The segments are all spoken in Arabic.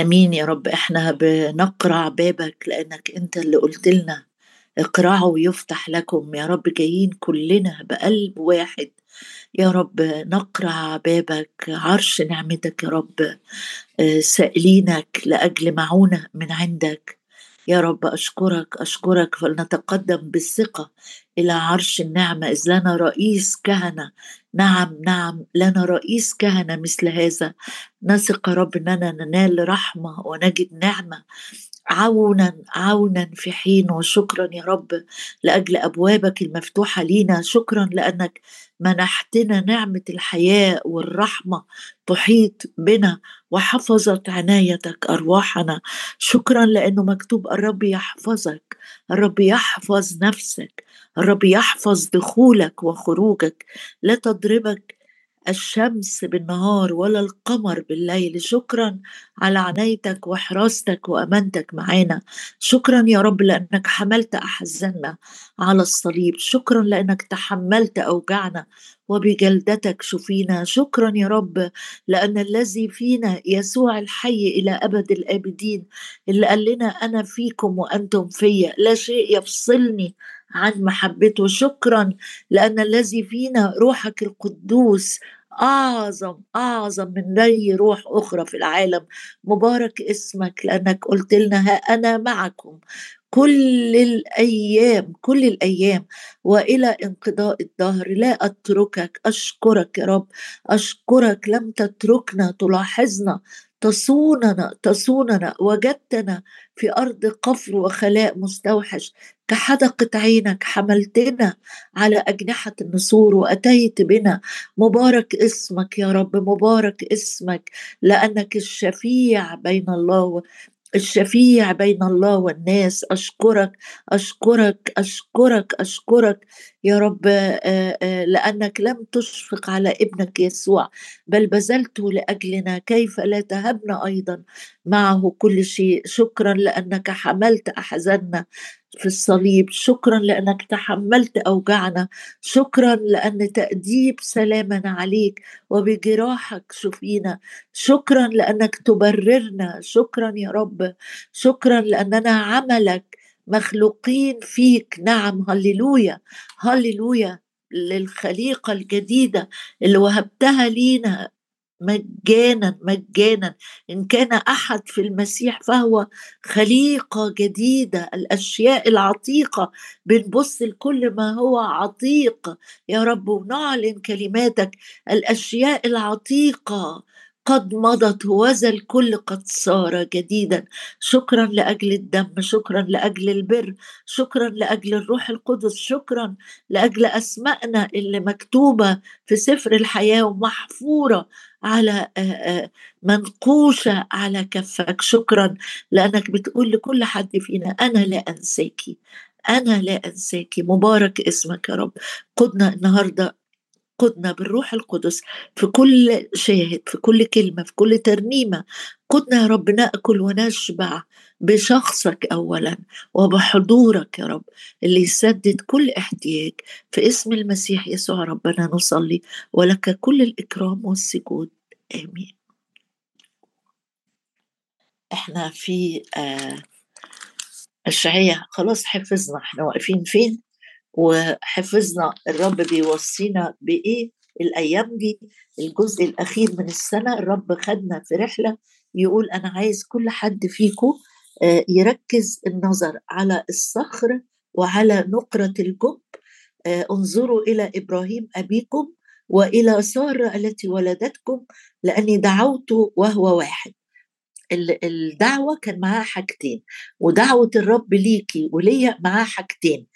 أمين يا رب إحنا بنقرع بابك لأنك أنت اللي قلت لنا اقرعوا يفتح لكم يا رب جايين كلنا بقلب واحد. يا رب نقرع بابك عرش نعمتك يا رب آه، سائلينك لأجل معونة من عندك. يا رب أشكرك أشكرك فلنتقدم بالثقة إلى عرش النعمة إذ لنا رئيس كهنة. نعم نعم لنا رئيس كهنة مثل هذا. نثق يا رب إننا ننال رحمة ونجد نعمة. عونا عونا في حين وشكرا يا رب لأجل أبوابك المفتوحة لينا. شكرا لأنك منحتنا نعمة الحياة والرحمة تحيط بنا وحفظت عنايتك أرواحنا. شكرا لأنه مكتوب الرب يحفظك الرب يحفظ نفسك الرب يحفظ دخولك وخروجك. لا تضربك الشمس بالنهار ولا القمر بالليل. شكرا على عنايتك وحراستك وأمانتك معانا. شكرا يا رب لأنك حملت أحزاننا على الصليب. شكرا لأنك تحملت اوجعنا وبجلدتك شفينا. شكرا يا رب لأن الذي فينا يسوع الحي إلى أبد الأبدين. اللي قال لنا أنا فيكم وأنتم فيا. لا شيء يفصلني عن محبته. شكرا لأن الذي فينا روحك القدوس أعظم أعظم من أي روح أخرى في العالم. مبارك اسمك لأنك قلت لنا ها أنا معكم كل الأيام كل الأيام. وإلى انقضاء الدهر لا أتركك أشكرك يا رب. أشكرك لم تتركنا تلاحظنا. تصوننا تصوننا وجدتنا في أرض قفر وخلاء مستوحش. كحدقة عينك حملتنا على أجنحة النسور وأتيت بنا. مبارك اسمك يا رب مبارك اسمك لأنك الشفيع بين الله الشفيع بين الله والناس. أشكرك أشكرك أشكرك أشكرك يا رب. لأنك لم تشفق على ابنك يسوع بل بذلته لأجلنا كيف لا تهبنا أيضا. معه كل شيء. شكرا لأنك حملت أحزاننا في الصليب. شكرا لأنك تحملت اوجعنا شكرا لأن تأديب سلامنا عليك وبجراحك شفينا. شكرا لأنك تبررنا. شكرا يا رب. شكرا لأننا عملك مخلوقين فيك. نعم. هللويا. هللويا للخليقة الجديدة اللي وهبتها لينا. مجانا مجانا. إن كان أحد في المسيح فهو خليقة جديدة الأشياء العتيقة. بنبص لكل ما هو عتيق. يا رب ونعلن كلماتك. الأشياء العتيقة قد مضت وذا الكل قد صار جديدا. شكرا لأجل الدم شكرا لأجل البر شكرا لأجل الروح القدس شكرا لأجل أسمائنا اللي مكتوبة في سفر الحياة ومحفورة. على منقوشة على كفك شكرا لأنك بتقول لكل حد فينا أنا لا انساكي أنا لا انساكي مبارك اسمك يا رب. قدنا النهارده قدنا بالروح القدس في كل شاهد في كل كلمة في كل ترنيمة. قدنا يا رب نأكل ونشبع بشخصك أولا وبحضورك يا رب اللي يسدد كل احتياج. في اسم المسيح يسوع ربنا نصلي ولك كل الإكرام والسجود. آمين. إحنا في آه أشعية خلاص حفظنا. إحنا واقفين فين؟ وحفظنا الرب بيوصينا بإيه؟ الأيام دي الجزء الأخير من السنة الرب خدنا في رحلة يقول أنا عايز كل حد فيكم آه، يركز النظر على الصخر وعلى نقرة الجب آه، انظروا إلى إبراهيم أبيكم وإلى سارة التي ولدتكم لأني دعوت وهو واحد. الدعوة كان معاها حاجتين ودعوة الرب ليكي وليا معاها حاجتين.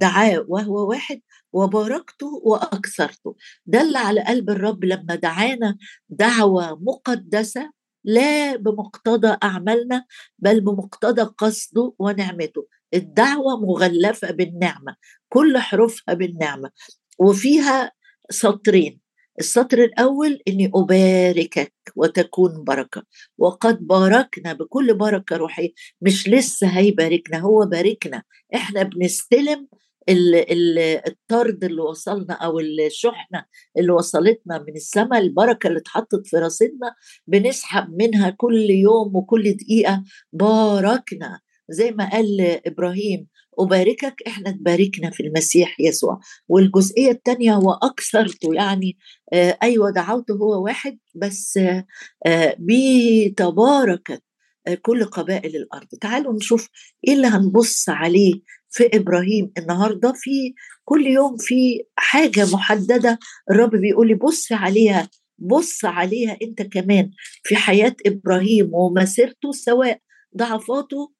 دعاه وهو واحد وباركته وأكثرته. دل على قلب الرب لما دعانا دعوة مقدسة لا بمقتضى أعمالنا بل بمقتضى قصده ونعمته. الدعوة مغلفة بالنعمة كل حروفها بالنعمة وفيها سطرين. السطر الأول إني أباركك وتكون بركة. وقد باركنا بكل بركة روحية. مش لسه هيباركنا هو باركنا. إحنا بنستلم الطرد اللي وصلنا أو الشحنة اللي وصلتنا من السماء البركة اللي اتحطت في رصيدنا بنسحب منها كل يوم وكل دقيقة. باركنا. زي ما قال إبراهيم أباركك إحنا تباركنا في المسيح يسوع. والجزئية الثانية وأكثرته يعني آه أيوة دعوته هو واحد بس آه بتباركت آه كل قبائل الأرض. تعالوا نشوف إيه اللي هنبص عليه في إبراهيم النهاردة. في كل يوم في حاجة محددة الرب بيقول لي بص عليها بص عليها أنت كمان في حياة إبراهيم ومسيرته سواء ضعفاته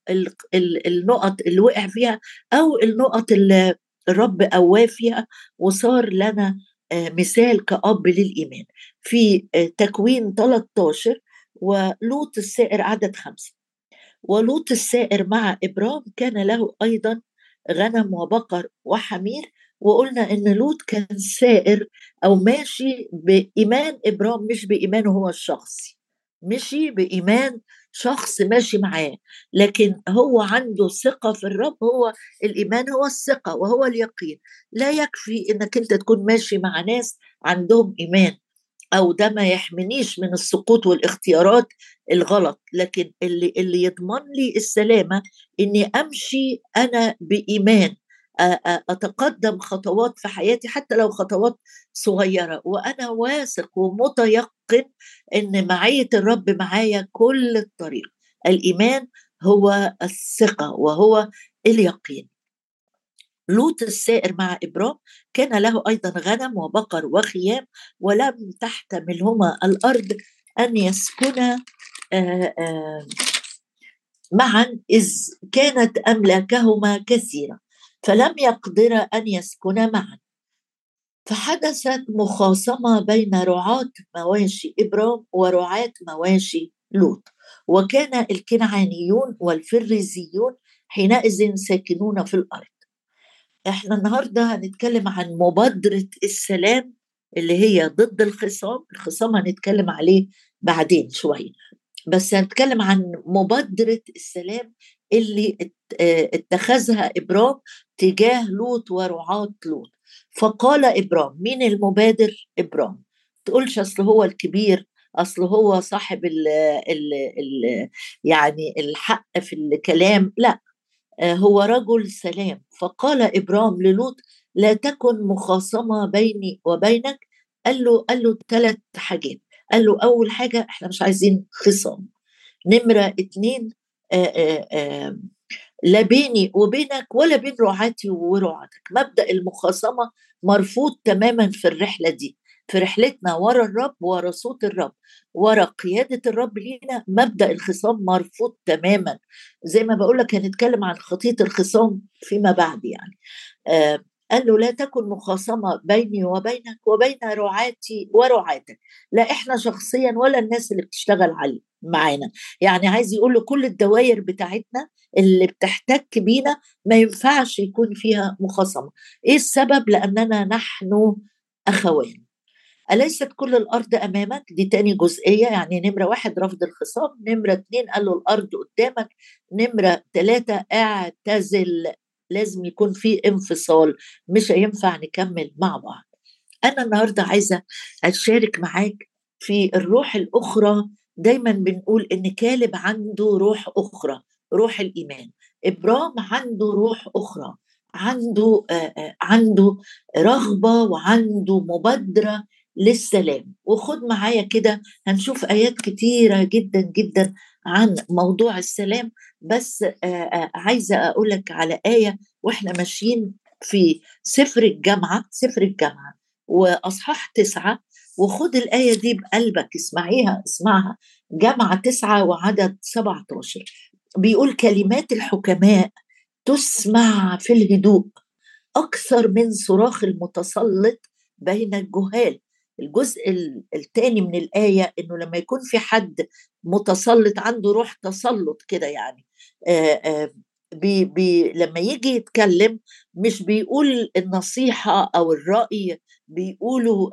النقط اللي وقع فيها أو النقط اللي الرب قواه فيها وصار لنا آه، مثال كأب للإيمان. في آه، تكوين 13 ولوط السائر عدد خمسة. ولوط السائر مع إبرام كان له أيضا غنم وبقر وحمير وقلنا إن لوط كان سائر أو ماشي بإيمان ابرام مش بإيمانه هو الشخصي. مشي بإيمان شخص ماشي معاه لكن هو عنده ثقة في الرب هو الإيمان هو الثقة وهو اليقين. لا يكفي إنك أنت تكون ماشي مع ناس عندهم إيمان أو ده ما يحمنيش من السقوط والاختيارات الغلط لكن اللي اللي يضمن لي السلامة إني أمشي أنا بإيمان. أتقدم خطوات في حياتي حتى لو خطوات صغيرة. وأنا واثق ومتيقن إن معية الرب معايا كل الطريق. الإيمان هو الثقة وهو اليقين. لوط السائر مع إبرام كان له أيضا غنم وبقر وخيام ولم تحتملهما الأرض أن يسكنا معا إذ كانت أملاكهما كثيرة. فلم يقدر أن يسكنا معا. فحدثت مخاصمة بين رعاة مواشي إبرام ورعاة مواشي لوط وكان الكنعانيون والفريزيون حينئذ ساكنون في الأرض. إحنا النهارده هنتكلم عن مبادرة السلام اللي هي ضد الخصام الخصام هنتكلم عليه بعدين شوية. بس هنتكلم عن مبادرة السلام اللي آه، اتخذها إبرام تجاه لوط ورعاة لوط. فقال إبرام مين المبادر؟ إبرام. تقولش أصل هو الكبير أصل هو صاحب ال ال ال يعني الحق في الكلام. لا آه، هو رجل سلام. فقال إبرام للوط لا تكن مخاصمة بيني وبينك. قال له قال له ثلاث حاجات. قال له أول حاجة إحنا مش عايزين خصام. نمرة اتنين لا بيني وبينك ولا بين رعاتي ورعاتك. مبدأ المخاصمة مرفوض تماما في الرحلة دي في رحلتنا ورا الرب ورا صوت الرب ورا قيادة الرب لينا. مبدأ الخصام مرفوض تماما. زي ما بقول لك هنتكلم عن خطية الخصام فيما بعد يعني. آه قال له لا تكن مخاصمة بيني وبينك وبين رعاتي ورعاتك. لا إحنا شخصيا ولا الناس اللي بتشتغل عليه معانا. يعني عايز يقول له كل الدوائر بتاعتنا اللي بتحتك بينا ما ينفعش يكون فيها مخاصمة. إيه السبب؟ لأننا نحن أخوان. أليست كل الأرض أمامك؟ دي تاني جزئية. يعني نمرة واحد رفض الخصام نمرة اتنين قال له الأرض قدامك نمرة ثلاثة اعتزل. لازم يكون في انفصال. مش هينفع نكمل مع بعض. أنا النهاردة عايزة أشارك معاك في الروح الأخرى دايما بنقول إن كالب عنده روح أخرى روح الإيمان. إبرام عنده روح أخرى عنده عنده رغبة وعنده مبادرة للسلام. وخد معايا كده هنشوف آيات كتيرة جدا جدا عن موضوع السلام. بس عايزة أقول لك على آية وإحنا ماشيين في سفر الجامعة سفر الجامعة. وأصحاح تسعة وخد الآية دي بقلبك اسمعيها اسمعها. جامعة تسعة وعدد 17 بيقول كلمات الحكماء تسمع في الهدوء أكثر من صراخ المتسلط بين الجهال. الجزء الثاني من الآية إنه لما يكون في حد متسلط عنده روح تسلط كده يعني. آآ آآ بي بي لما يجي يتكلم مش بيقول النصيحة أو الرأي بيقولوا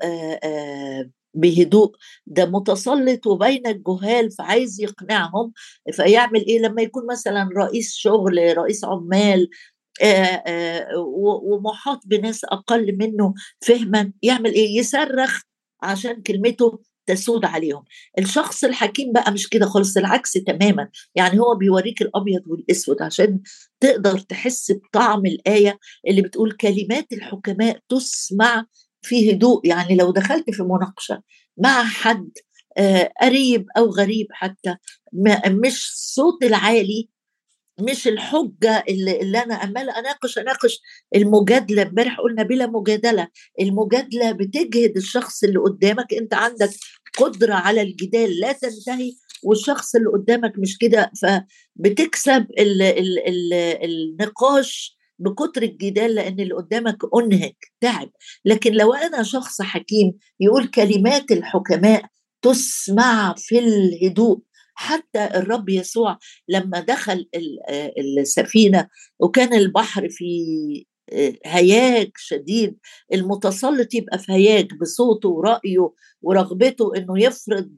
بهدوء ده متسلط وبين الجهال فعايز يقنعهم. فيعمل إيه؟ لما يكون مثلا رئيس شغل رئيس عمال ومحاط بناس أقل منه فهما يعمل إيه؟ يصرخ عشان كلمته تسود عليهم. الشخص الحكيم بقى مش كده خالص العكس تماما. يعني هو بيوريك الأبيض والأسود عشان تقدر تحس بطعم الآية اللي بتقول كلمات الحكماء تسمع في هدوء يعني لو دخلت في مناقشة مع حد قريب أو غريب حتى مش صوت العالي مش الحجة اللي, اللي أنا عمالة أناقش أناقش المجادلة. امبارح قلنا بلا مجادلة المجادلة بتجهد الشخص اللي قدامك. أنت عندك قدرة على الجدال لا تنتهي والشخص اللي قدامك مش كده. فبتكسب ال ال ال النقاش بكتر الجدال لأن اللي قدامك أنهك تعب. لكن لو أنا شخص حكيم يقول كلمات الحكماء تسمع في الهدوء حتى الرب يسوع لما دخل السفينة وكان البحر في هياج شديد المتسلط يبقى في هياج بصوته ورأيه ورغبته إنه يفرض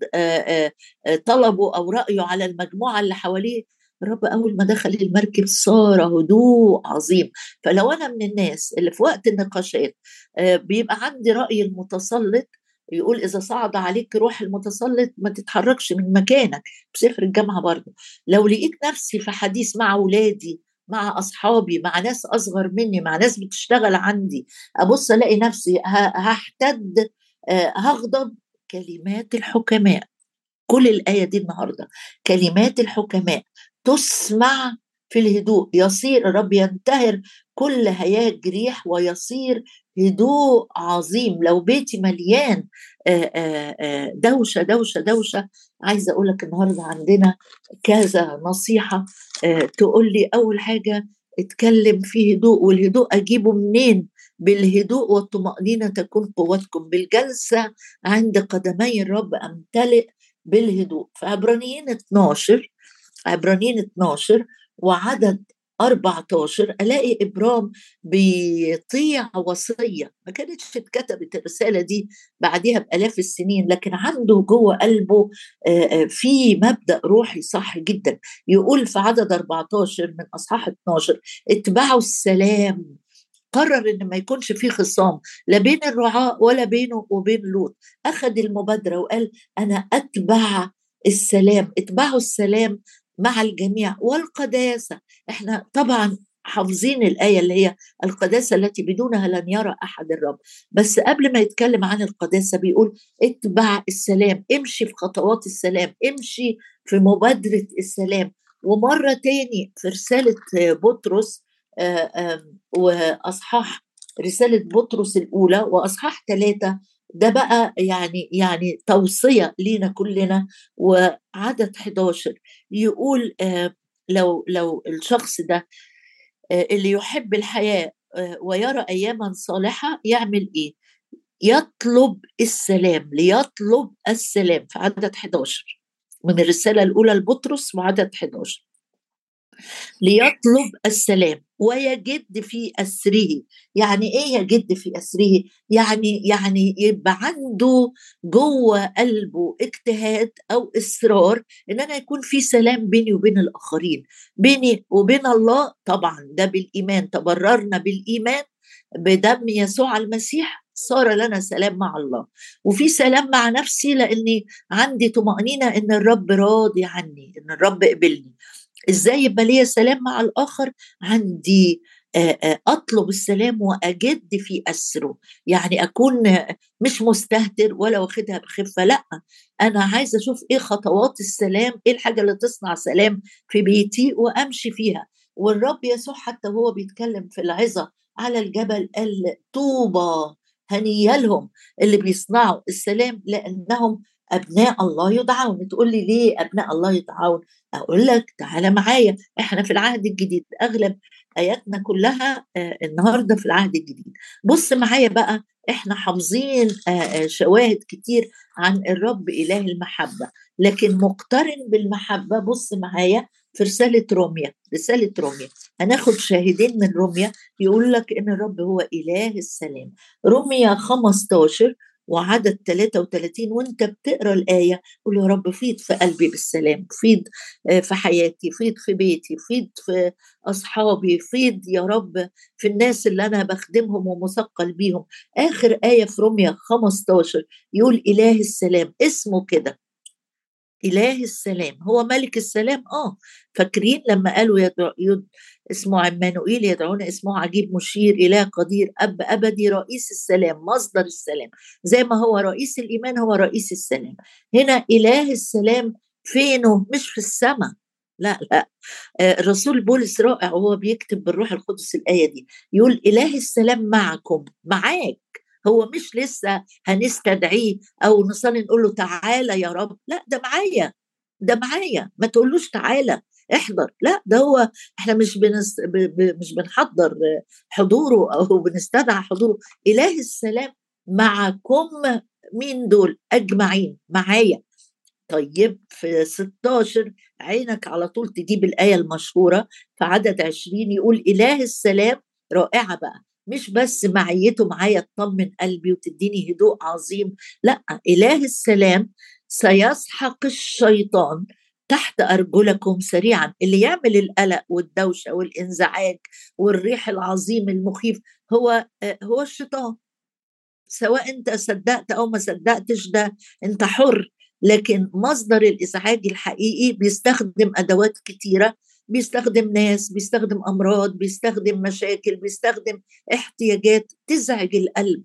طلبه أو رأيه على المجموعة اللي حواليه الرب أول ما دخل المركب صار هدوء عظيم. فلو أنا من الناس اللي في وقت النقاشات بيبقى عندي رأي المتسلط يقول إذا صعد عليك روح المتسلط ما تتحركش من مكانك. بسفر الجامعة برضه. لو لقيت نفسي في حديث مع اولادي مع أصحابي مع ناس أصغر مني مع ناس بتشتغل عندي أبص ألاقي نفسي هحتد هغضب. كلمات الحكماء. كل الآية دي النهارده. كلمات الحكماء. تسمع في الهدوء. يصير الرب ينتهر كل هياج ريح ويصير هدوء عظيم. لو بيتي مليان دوشة دوشة دوشة. عايزة أقول لك النهارده عندنا كذا نصيحة. تقول لي أول حاجة اتكلم في هدوء والهدوء أجيبه منين؟ بالهدوء والطمأنينة تكون قوتكم. بالجلسة عند قدمي الرب أمتلئ بالهدوء. فعبرانيين 12 عبرانيين 12 وعدد 14 ألاقي إبرام بيطيع وصية. ما كانتش اتكتبت الرسالة دي بعديها بآلاف السنين لكن عنده جوه قلبه في مبدأ روحي صح جدا. يقول في عدد 14 من أصحاح 12 اتبعوا السلام. قرر إن ما يكونش في خصام لا بين الرعاة ولا بينه وبين لوط. أخذ المبادرة وقال أنا أتبع السلام. اتبعوا السلام مع الجميع والقداسة. إحنا طبعا حافظين الآية اللي هي القداسة التي بدونها لن يرى أحد الرب. بس قبل ما يتكلم عن القداسة بيقول اتبع السلام امشي في خطوات السلام امشي في مبادرة السلام. ومرة تاني في رسالة بطرس وأصحاح رسالة بطرس الأولى وأصحاح ثلاثة ده بقى يعني يعني توصية لينا كلنا وعدد 11 يقول لو لو الشخص ده اللي يحب الحياة ويرى اياما صالحة يعمل إيه؟ يطلب السلام ليطلب السلام في عدد 11 من الرسالة الأولى لبطرس وعدد 11 ليطلب السلام ويجد في أسره. يعني إيه يجد في أسره؟ يعني يعني يبقى عنده جوة قلبه اجتهاد أو إصرار إن أنا يكون في سلام بيني وبين الآخرين. بيني وبين الله طبعا ده بالإيمان تبررنا بالإيمان بدم يسوع المسيح صار لنا سلام مع الله. وفي سلام مع نفسي لأني عندي طمأنينة إن الرب راضي عني إن الرب قبلني. إزاي يبقى ليا سلام مع الآخر؟ عندي أطلب السلام وأجد في أسره. يعني أكون مش مستهتر ولا واخدها بخفه لا أنا عايزة أشوف إيه خطوات السلام إيه الحاجة اللي تصنع سلام في بيتي وأمشي فيها. والرب يسوع حتى هو بيتكلم في العظة على الجبل قال طوبى هنيا لهم اللي بيصنعوا السلام لأنهم أبناء الله يدعون. تقول لي ليه أبناء الله يدعون؟ أقول لك تعالى معايا إحنا في العهد الجديد أغلب آياتنا كلها النهارده في العهد الجديد. بص معايا بقى إحنا حافظين شواهد كتير عن الرب إله المحبة. لكن مقترن بالمحبة بص معايا في رسالة روميا. رسالة روميا. هناخد شاهدين من روميا يقول لك إن الرب هو إله السلام. روميا 15 وعدد 33 وانت بتقرأ الآية قول يا رب فيض في قلبي بالسلام فيض آه، في حياتي فيض في بيتي فيض في أصحابي فيض يا رب في الناس اللي أنا بخدمهم ومثقل بيهم. آخر آية في روميا 15 يقول اله السلام اسمه كده. إله السلام هو ملك السلام آه. فاكرين لما قالوا يدعو يد اسمه عمانوئيل يدعون اسمه عجيب مشير إله قدير أب أبدي رئيس السلام مصدر السلام. زي ما هو رئيس الإيمان هو رئيس السلام. هنا إله السلام فينه؟ مش في السماء لا لا. آه، الرسول بولس رائع وهو بيكتب بالروح القدس الآية دي. يقول إله السلام معكم معاك. هو مش لسه هنستدعيه أو نصلي نقول له تعالى يا رب. لا ده معايا ده معايا. ما تقولوش تعالى احضر. لا ده هو إحنا مش بنس... ب... ب... مش بنحضر حضوره أو بنستدعى حضوره. إله السلام معكم مين دول؟ أجمعين. معايا. طيب في 16 عينك على طول تجيب الآية المشهورة في عدد 20 يقول إله السلام رائعة بقى. مش بس معيته معايا تطمن قلبي وتديني هدوء عظيم لأ إله السلام سيسحق الشيطان تحت أرجلكم سريعا. اللي يعمل القلق والدوشة والإنزعاج والريح العظيم المخيف هو هو الشيطان. سواء أنت صدقت أو ما صدقتش ده أنت حر. لكن مصدر الإزعاج الحقيقي بيستخدم أدوات كتيرة بيستخدم ناس بيستخدم أمراض بيستخدم مشاكل بيستخدم احتياجات تزعج القلب.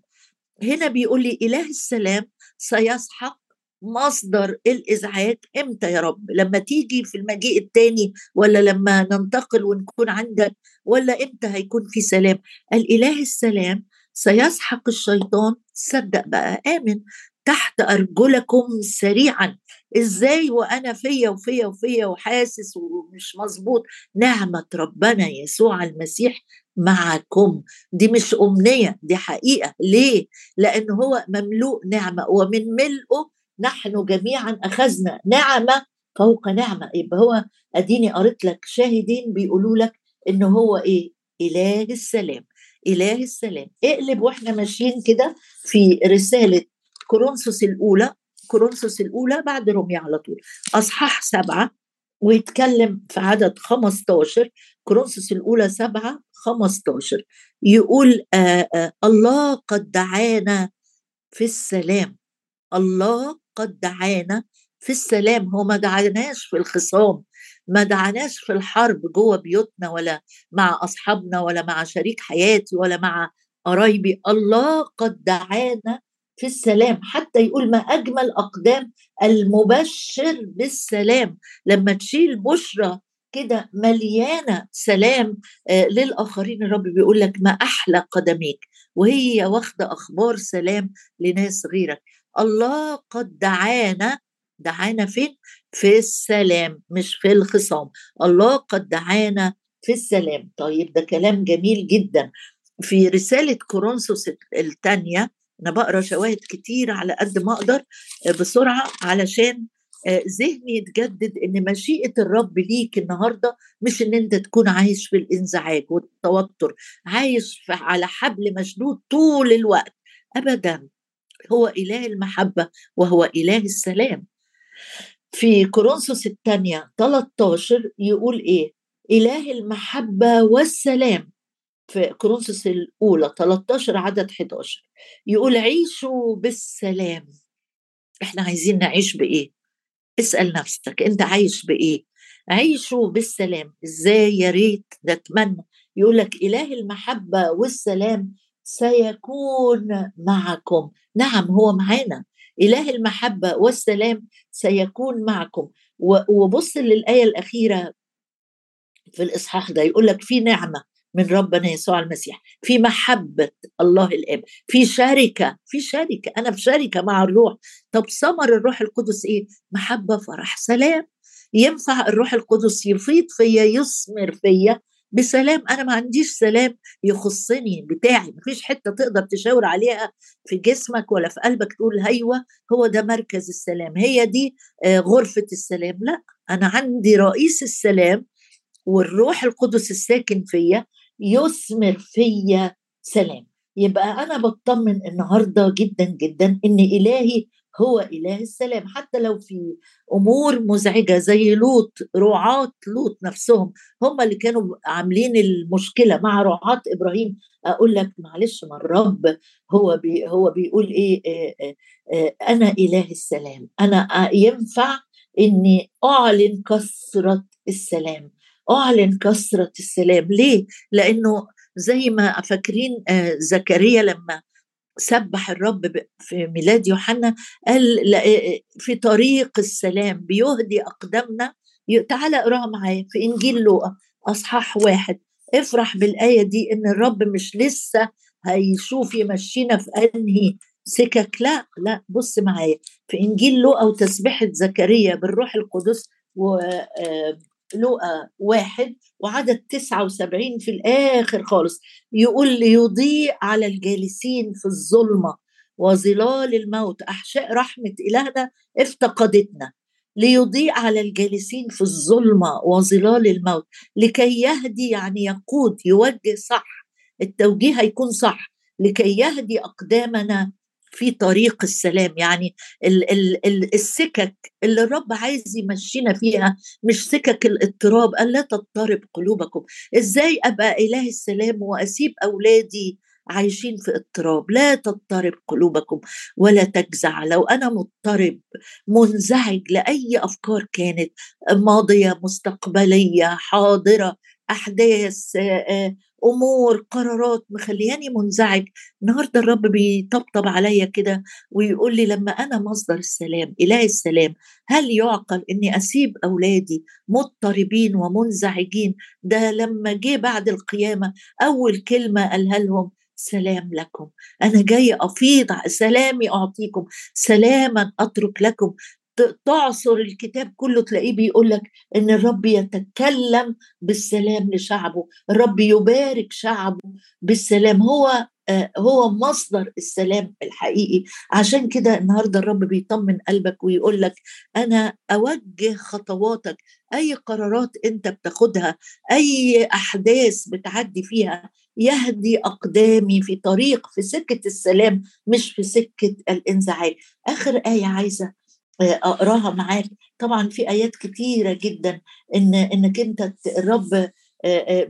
هنا بيقول لي إله السلام سيسحق مصدر الإزعاج إمتى يا رب؟ لما تيجي في المجيء الثاني ولا لما ننتقل ونكون عندك ولا إمتى هيكون في سلام؟ الإله السلام سيسحق الشيطان صدق بقى آمن تحت أرجلكم سريعا. إزاي وأنا فيا وفيا وفيا وحاسس ومش مظبوط؟ نعمة ربنا يسوع المسيح معكم. دي مش أمنية دي حقيقة. ليه؟ لأن هو مملوء نعمة. ومن ملئه نحن جميعا أخذنا نعمة فوق نعمة. يبقى هو أديني قريت لك شاهدين بيقولوا لك إن هو إيه؟ إله السلام. إله السلام. اقلب وإحنا ماشيين كده في رسالة كورنثوس الأولى. كورنثوس الأولى بعد روميا على طول. أصحاح سبعة ويتكلم في عدد 15 كورنثوس الأولى سبعة 15 يقول آآ آآ الله قد دعانا في السلام. الله قد دعانا في السلام. هو ما دعاناش في الخصام ما دعاناش في الحرب جوه بيوتنا ولا مع أصحابنا ولا مع شريك حياتي ولا مع قرايبي. الله قد دعانا في السلام حتى يقول ما أجمل أقدام المبشر بالسلام. لما تشيل بشرى كده مليانة سلام آه للآخرين الرب بيقول لك ما أحلى قدميك. وهي واخدة أخبار سلام لناس غيرك. الله قد دعانا. دعانا فين؟ في السلام مش في الخصام. الله قد دعانا في السلام. طيب ده كلام جميل جدا. في رسالة كورنثوس الثانية أنا بقرأ شواهد كتير على قد ما أقدر آه، بسرعة علشان آه، ذهني يتجدد إن مشيئة الرب ليك النهارده مش إن أنت تكون عايش في الإنزعاج والتوتر عايش على حبل مشدود طول الوقت. ابدا هو إله المحبة وهو إله السلام. في كورنثوس الثانية 13 يقول إيه؟ إله المحبة والسلام. في كورنثوس الأولى 13 عدد 11 يقول عيشوا بالسلام. إحنا عايزين نعيش بإيه؟ اسأل نفسك أنت عايش بإيه؟ عيشوا بالسلام. إزاي؟ يا ريت نتمنى. يقول لك إله المحبة والسلام سيكون معكم. نعم هو معانا. إله المحبة والسلام سيكون معكم. وبص للآية الأخيرة في الإصحاح ده يقول لك في نعمة. من ربنا يسوع المسيح. في محبة الله الآب. في شركة. في شركة. أنا في شركة مع الروح. طب ثمر الروح القدس إيه؟ محبة فرح سلام. ينفع الروح القدس يفيض فيا يثمر فيا بسلام. أنا ما عنديش سلام يخصني بتاعي. ما فيش حتة تقدر تشاور عليها في جسمك ولا في قلبك تقول هيوة. هو ده مركز السلام. هي دي آه، غرفة السلام. لا. أنا عندي رئيس السلام والروح القدس الساكن فيا. يثمر فيا سلام. يبقى أنا بطمن النهارده جدا جدا إن إلهي هو إله السلام. حتى لو في أمور مزعجة زي لوط رعاة لوط نفسهم هم اللي كانوا عاملين المشكلة مع رعاة إبراهيم. أقول لك معلش ما الرب هو بي هو بيقول إيه؟ آه آه أنا إله السلام. أنا ينفع إني أعلن كثرة السلام. أعلن كثرة السلام. ليه؟ لأنه زي ما فاكرين آه زكريا لما سبح الرب في ميلاد يوحنا قال في طريق السلام بيهدي أقدامنا. تعالى اقراها معايا في إنجيل لوقا أصحاح واحد. افرح بالآية دي إن الرب مش لسه هيشوف يمشينا في أنهي سكك. لا لا بص معايا. في إنجيل لوقا وتسبيحة زكريا بالروح القدس و لقى واحد وعدد 79 في الآخر خالص يقول ليضيء على الجالسين في الظلمة وظلال الموت أحشاء رحمة إلهنا افتقدتنا. ليضيء على الجالسين في الظلمة وظلال الموت لكي يهدي يعني يقود يوجه صح التوجيه هيكون صح لكي يهدي أقدامنا في طريق السلام يعني ال ال ال السكك اللي الرب عايز يمشينا فيها مش سكك الاضطراب قال لا تضطرب قلوبكم. إزاي أبقى إله السلام وأسيب أولادي عايشين في اضطراب؟ لا تضطرب قلوبكم ولا تجزع. لو أنا مضطرب منزعج لأي أفكار كانت ماضية مستقبلية حاضرة أحداث أمور قرارات مخلياني منزعج. النهارده الرب بيطبطب عليا كده ويقول لي لما أنا مصدر السلام إله السلام هل يعقل إني أسيب أولادي مضطربين ومنزعجين؟ ده لما جه بعد القيامة أول كلمة قالها لهم سلام لكم. أنا جاي أفيض سلامي أعطيكم سلاما أترك لكم. تعصر الكتاب كله تلاقيه بيقول لك إن الرب يتكلم بالسلام لشعبه الرب يبارك شعبه بالسلام هو آه، هو مصدر السلام الحقيقي. عشان كده النهارده الرب بيطمن قلبك ويقول لك أنا أوجه خطواتك أي قرارات أنت بتاخدها أي أحداث بتعدي فيها يهدي أقدامي في طريق في سكة السلام مش في سكة الإنزعاج. آخر آية عايزة أقراها معاك. طبعا في آيات كتيرة جدا إن إنك أنت الرب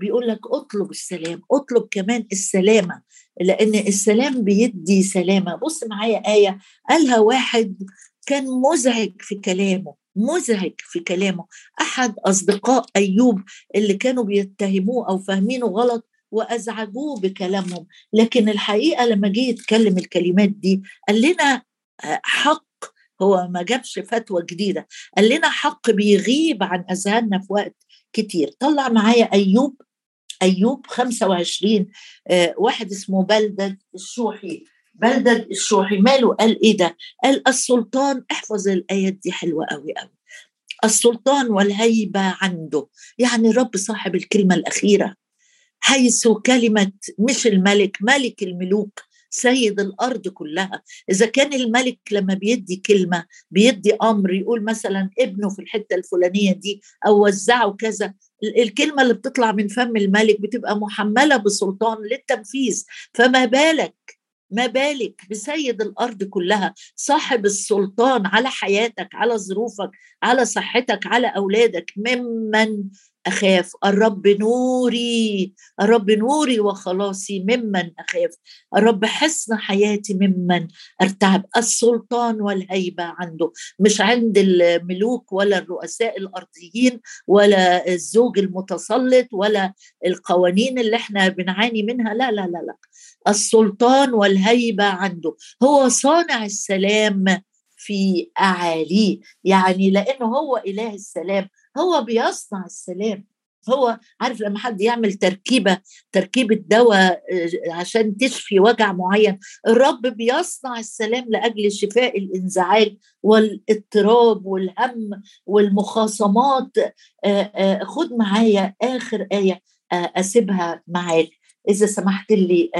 بيقول لك اطلب السلام اطلب كمان السلامة لأن السلام بيدي سلامة. بص معايا آية قالها واحد كان مزعج في كلامه مزعج في كلامه. أحد أصدقاء أيوب اللي كانوا بيتهموه أو فاهمينه غلط وأزعجوه بكلامهم. لكن الحقيقة لما جه يتكلم الكلمات دي قال لنا حق هو ما جابش فتوى جديدة. قال لنا حق بيغيب عن أذهاننا في وقت كتير. طلع معايا أيوب أيوب 25 آه واحد اسمه بلدد الشوحي. بلدد الشوحي. ماله؟ قال إيه ده؟ قال السلطان احفظ الآيات دي حلوة قوي قوي السلطان والهيبة عنده. يعني الرب صاحب الكلمة الأخيرة. حيث كلمة مش الملك ملك الملوك. سيد الأرض كلها. إذا كان الملك لما بيدي كلمة بيدي أمر يقول مثلا ابنه في الحتة الفلانية دي أو وزعه كذا الكلمة اللي بتطلع من فم الملك بتبقى محملة بسلطان للتنفيذ. فما بالك ما بالك بسيد الأرض كلها صاحب السلطان على حياتك على ظروفك على صحتك على أولادك ممن أخاف. الرب نوري الرب نوري وخلاصي ممن أخاف. الرب حصن حياتي ممن أرتعب. السلطان والهيبة عنده. مش عند الملوك ولا الرؤساء الأرضيين ولا الزوج المتسلط ولا القوانين اللي إحنا بنعاني منها. لا لا لا لا. السلطان والهيبة عنده. هو صانع السلام في أعاليه. يعني لأنه هو إله السلام هو بيصنع السلام. هو عارف لما حد يعمل تركيبة تركيبة دواء آه، عشان تشفي وجع معين الرب بيصنع السلام لأجل شفاء الإنزعاج والإضطراب والهم والمخاصمات. آه، آه، خد معايا آخر آية أسيبها معاك. إذا سمحت لي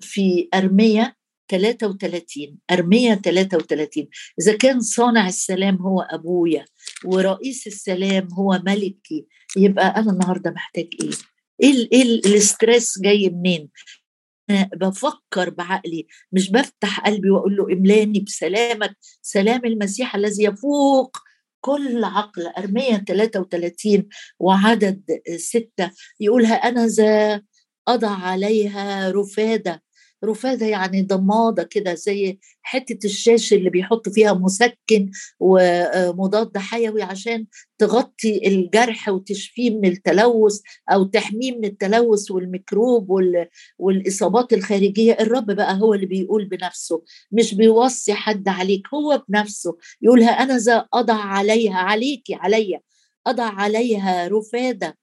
في أرمية. 33 أرمية 33 إذا كان صانع السلام هو أبويا ورئيس السلام هو ملكي يبقى أنا النهاردة محتاج إيه؟ إيه, إيه الاسترس جاي منين؟ بفكر بعقلي مش بفتح قلبي وأقول له املاني بسلامك سلام المسيح الذي يفوق كل عقل أرمية 33 وعدد ستة يقولها أنا ذا أضع عليها رفادة رفاده يعني ضماده كده زي حتة الشاشه اللي بيحطوا فيها مسكن ومضاد حيوي عشان تغطي الجرح وتشفيه من التلوث أو تحميه من التلوث والميكروب والإصابات الخارجية. الرب بقى هو اللي بيقول بنفسه مش بيوصي حد عليك هو بنفسه يقولها أنا ذا أضع عليها عليكي عليا أضع عليها رفادة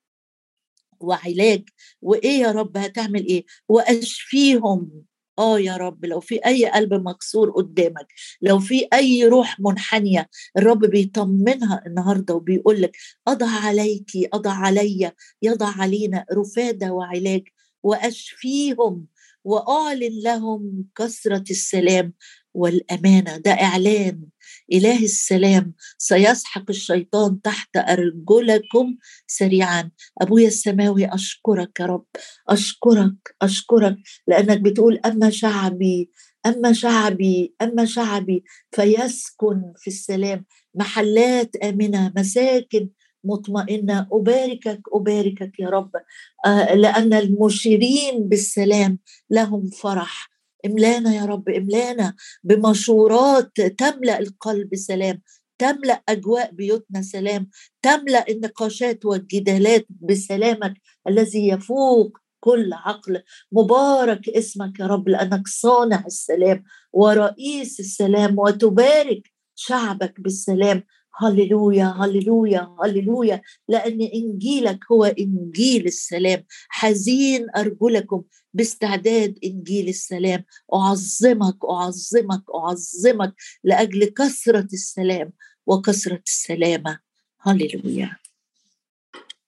وعلاج. وإيه يا رب هتعمل إيه؟ وأشفيهم. آه يا رب لو في أي قلب مكسور قدامك لو في أي روح منحنية الرب بيطمنها النهارده وبيقول لك أضع عليكي أضع عليا يضع علينا رفادة وعلاج وأشفيهم وأعلن لهم كثرة السلام والأمانة. ده إعلان. إله السلام سيسحق الشيطان تحت أرجلكم سريعا. ابويا السماوي أشكرك يا رب. أشكرك أشكرك لأنك بتقول أما شعبي أما شعبي أما شعبي. فيسكن في السلام. محلات آمنة مساكن مطمئنة. أباركك أباركك يا رب. آه، لأن المشيرين بالسلام لهم فرح. املانا يا رب املانا بمشورات تملأ القلب سلام تملأ أجواء بيوتنا سلام تملأ النقاشات والجدالات بسلامك الذي يفوق كل عقل. مبارك اسمك يا رب لأنك صانع السلام ورئيس السلام وتبارك شعبك بالسلام. هللويا هللويا هللويا. لأن إنجيلك هو إنجيل السلام. حزين أرجلكم باستعداد إنجيل السلام. أعظمك أعظمك أعظمك لأجل كثرة السلام وكثرة السلامة. هللويا.